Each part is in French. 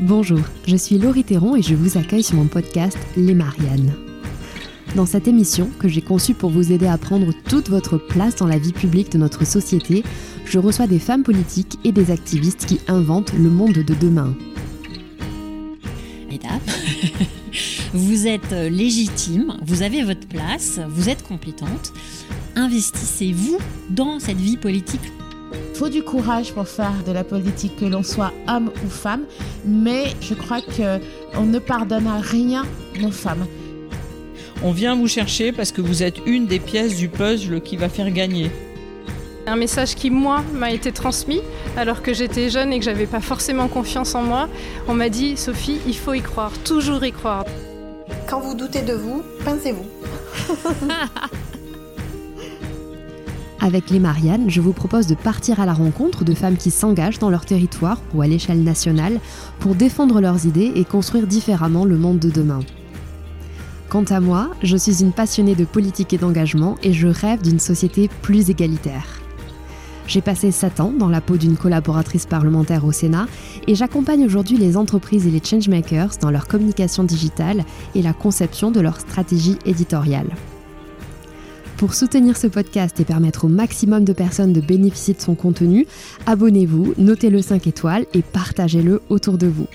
Bonjour, je suis Laurie Théron et je vous accueille sur mon podcast Les Mariannes. Dans cette émission, que j'ai conçue pour vous aider à prendre toute votre place dans la vie publique de notre société, je reçois des femmes politiques et des activistes qui inventent le monde de demain. Mesdames, vous êtes légitime, vous avez votre place, vous êtes compétente. Investissez-vous dans cette vie politique faut du courage pour faire de la politique, que l'on soit homme ou femme, mais je crois qu'on ne pardonne à rien nos femmes. On vient vous chercher parce que vous êtes une des pièces du puzzle qui va faire gagner. Un message qui, moi, m'a été transmis alors que j'étais jeune et que j'avais pas forcément confiance en moi. On m'a dit, Sophie, il faut y croire, toujours y croire. Quand vous doutez de vous, pincez-vous. Avec les Mariannes, je vous propose de partir à la rencontre de femmes qui s'engagent dans leur territoire ou à l'échelle nationale pour défendre leurs idées et construire différemment le monde de demain. Quant à moi, je suis une passionnée de politique et d'engagement et je rêve d'une société plus égalitaire. J'ai passé 7 ans dans la peau d'une collaboratrice parlementaire au Sénat et j'accompagne aujourd'hui les entreprises et les changemakers dans leur communication digitale et la conception de leur stratégie éditoriale. Pour soutenir ce podcast et permettre au maximum de personnes de bénéficier de son contenu, abonnez-vous, notez-le 5 étoiles et partagez-le autour de vous.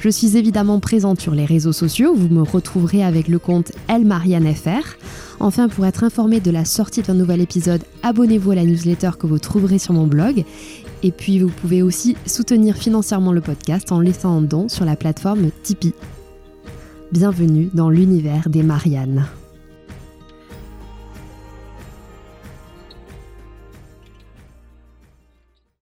Je suis évidemment présente sur les réseaux sociaux, vous me retrouverez avec le compte ElMarianneFR. Enfin, pour être informé de la sortie d'un nouvel épisode, abonnez-vous à la newsletter que vous trouverez sur mon blog. Et puis, vous pouvez aussi soutenir financièrement le podcast en laissant un don sur la plateforme Tipeee. Bienvenue dans l'univers des Mariannes.